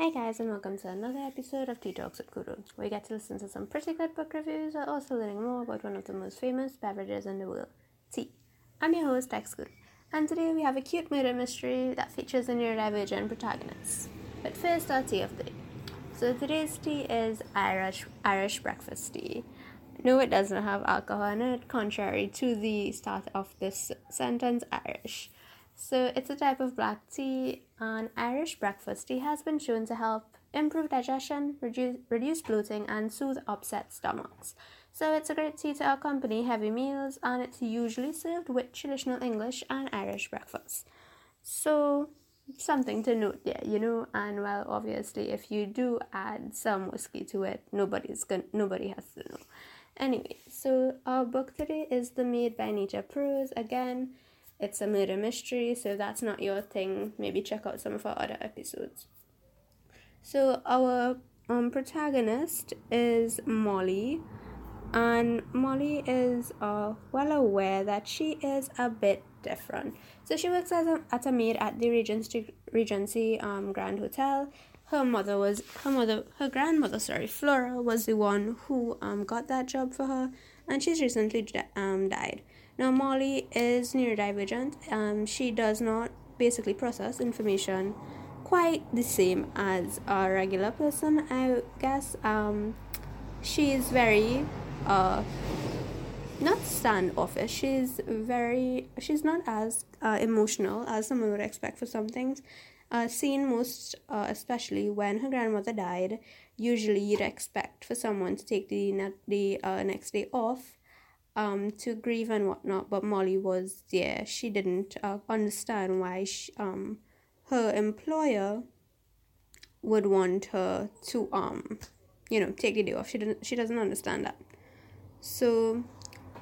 Hey guys, and welcome to another episode of Tea Talks with Kuru, where you get to listen to some pretty good book reviews while also learning more about one of the most famous beverages in the world, tea. I'm your host, Dex Kuru, and today we have a cute murder mystery that features a neurodivergent protagonist. But first, our tea of the day. So today's tea is Irish Irish breakfast tea. No, it does not have alcohol in it, contrary to the start of this sentence, Irish. So it's a type of black tea, and Irish breakfast tea has been shown to help improve digestion, reduce, reduce bloating, and soothe upset stomachs. So it's a great tea to accompany heavy meals, and it's usually served with traditional English and Irish breakfast. So something to note there, you know. And well, obviously, if you do add some whiskey to it, nobody's gonna nobody has to know. Anyway, so our book today is The Maid by Nita Prose. Again, it's a murder mystery, so that's not your thing. Maybe check out some of our other episodes. So our um, protagonist is Molly, and Molly is uh, well aware that she is a bit different. So she works as a, at a maid at the Regency, Regency um, Grand Hotel. Her mother was her mother her grandmother sorry Flora was the one who um got that job for her, and she's recently um died. Now, Molly is neurodivergent. Um, she does not basically process information quite the same as a regular person, I guess. Um, she is very, uh, not standoffish. She's very, she's not as uh, emotional as someone would expect for some things. Uh, seen most, uh, especially when her grandmother died, usually you'd expect for someone to take the, the uh, next day off um, to grieve and whatnot, but Molly was there. She didn't uh, understand why she, um, her employer would want her to um, you know, take the day off. She didn't. She doesn't understand that. So,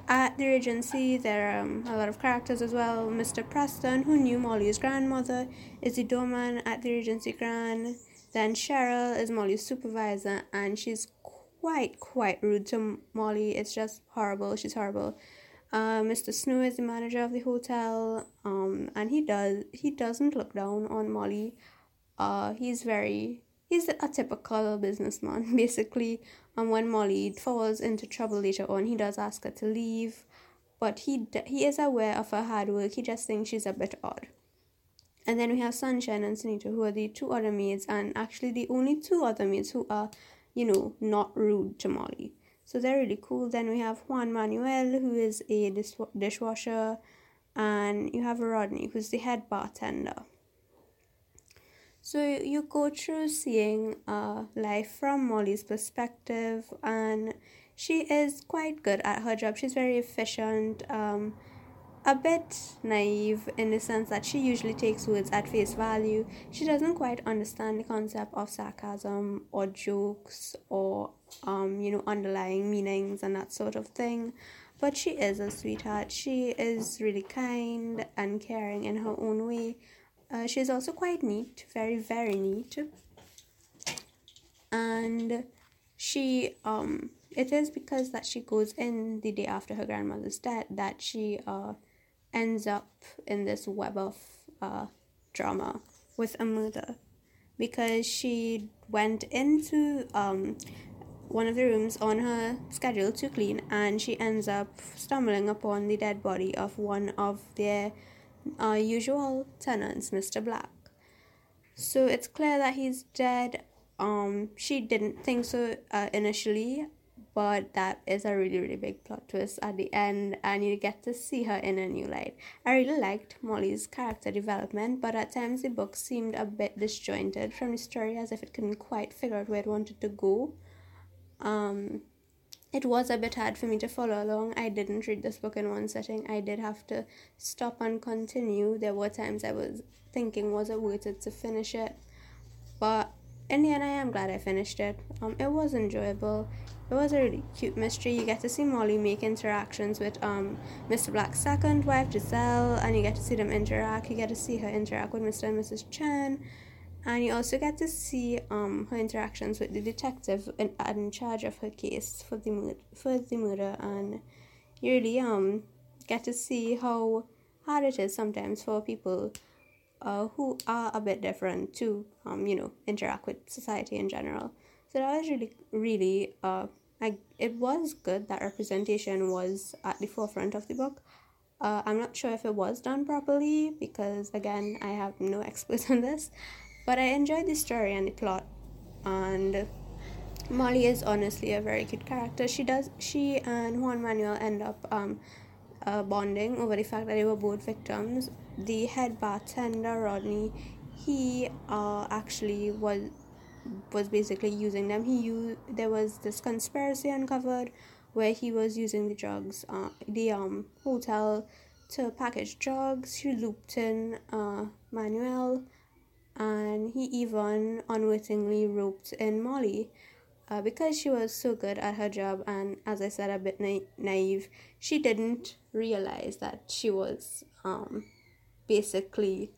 at the Regency, there are um, a lot of characters as well. Mr. Preston, who knew Molly's grandmother, is the doorman at the Regency Grand. Then Cheryl is Molly's supervisor, and she's quite quite rude to Molly. It's just horrible. She's horrible. Uh, Mr. Snow is the manager of the hotel, um, and he does he doesn't look down on Molly. Uh, he's very he's a typical businessman basically. And when Molly falls into trouble later on, he does ask her to leave, but he he is aware of her hard work. He just thinks she's a bit odd. And then we have Sunshine and Sunita, who are the two other maids, and actually the only two other maids who are you know, not rude to Molly. So they're really cool. Then we have Juan Manuel, who is a dishwasher, and you have Rodney, who's the head bartender. So you go through seeing uh, life from Molly's perspective, and she is quite good at her job. She's very efficient. Um, a bit naive in the sense that she usually takes words at face value. She doesn't quite understand the concept of sarcasm or jokes or um, you know, underlying meanings and that sort of thing. But she is a sweetheart. She is really kind and caring in her own way. Uh, she's also quite neat, very, very neat. And she um it is because that she goes in the day after her grandmother's death that she uh ends up in this web of uh, drama with Amuda because she went into um, one of the rooms on her schedule to clean and she ends up stumbling upon the dead body of one of their uh, usual tenants, Mr. Black. So it's clear that he's dead. Um, she didn't think so uh, initially, but that is a really really big plot twist at the end and you get to see her in a new light i really liked molly's character development but at times the book seemed a bit disjointed from the story as if it couldn't quite figure out where it wanted to go um it was a bit hard for me to follow along. I didn't read this book in one sitting. I did have to stop and continue. There were times I was thinking, was it worth it to finish it? But in the end, I am glad I finished it. Um, it was enjoyable. It was a really cute mystery. You get to see Molly make interactions with um Mr. Black's second wife, Giselle, and you get to see them interact. You get to see her interact with Mr. and Mrs. Chen, and you also get to see um her interactions with the detective in, in charge of her case for the for the murder, and you really um get to see how hard it is sometimes for people uh, who are a bit different to um, you know interact with society in general so that was really really uh, I, it was good that representation was at the forefront of the book. Uh, i'm not sure if it was done properly because again i have no experts on this but i enjoyed the story and the plot. And molly is honestly a very good character. She does she and juan manuel end up um, uh, bonding over the fact that they were both victims. The head bartender Rodney, he uh, actually was was basically using them. He used there was this conspiracy uncovered where he was using the drugs, uh, the um hotel to package drugs. He looped in uh, Manuel, and he even unwittingly roped in Molly uh, because she was so good at her job and as i said a bit na- naive she didn't realize that she was um, basically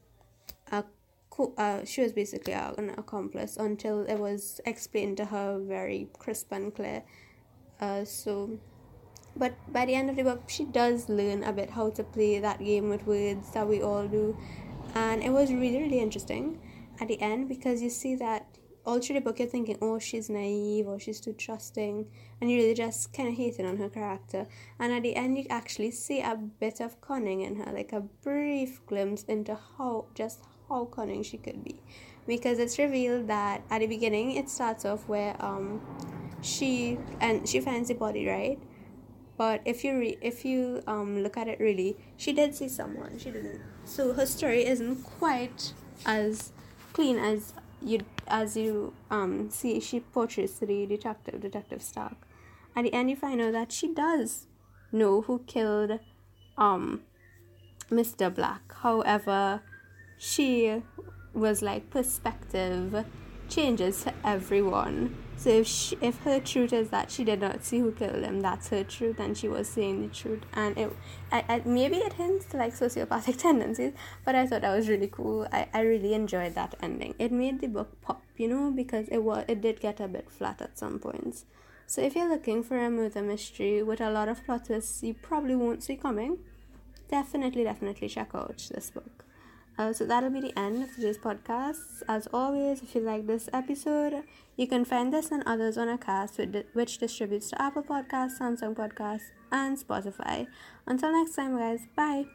uh, she was basically an accomplice until it was explained to her very crisp and clear uh, so but by the end of the book she does learn a bit how to play that game with words that we all do and it was really really interesting at the end because you see that all through the book you're thinking, oh, she's naive or she's too trusting, and you really just kind of hating on her character. And at the end, you actually see a bit of cunning in her, like a brief glimpse into how just how cunning she could be, because it's revealed that at the beginning it starts off where um she and she finds the body right. But if you re- if you um look at it really, she did see someone. She didn't. So her story isn't quite as clean as you as you um see she portrays the detective detective stark at the end you find out that she does know who killed um mr black however she was like perspective changes to everyone so if she, if her truth is that she did not see who killed him, that's her truth, and she was saying the truth, and it, I, I, maybe it hints to like sociopathic tendencies, but I thought that was really cool. I, I really enjoyed that ending. It made the book pop, you know, because it was it did get a bit flat at some points. So if you're looking for a murder mystery with a lot of plot twists you probably won't see coming, definitely definitely check out this book. Uh, so that'll be the end of today's podcast. As always, if you like this episode, you can find this and others on Acast, which distributes to Apple Podcasts, Samsung Podcasts, and Spotify. Until next time, guys, bye.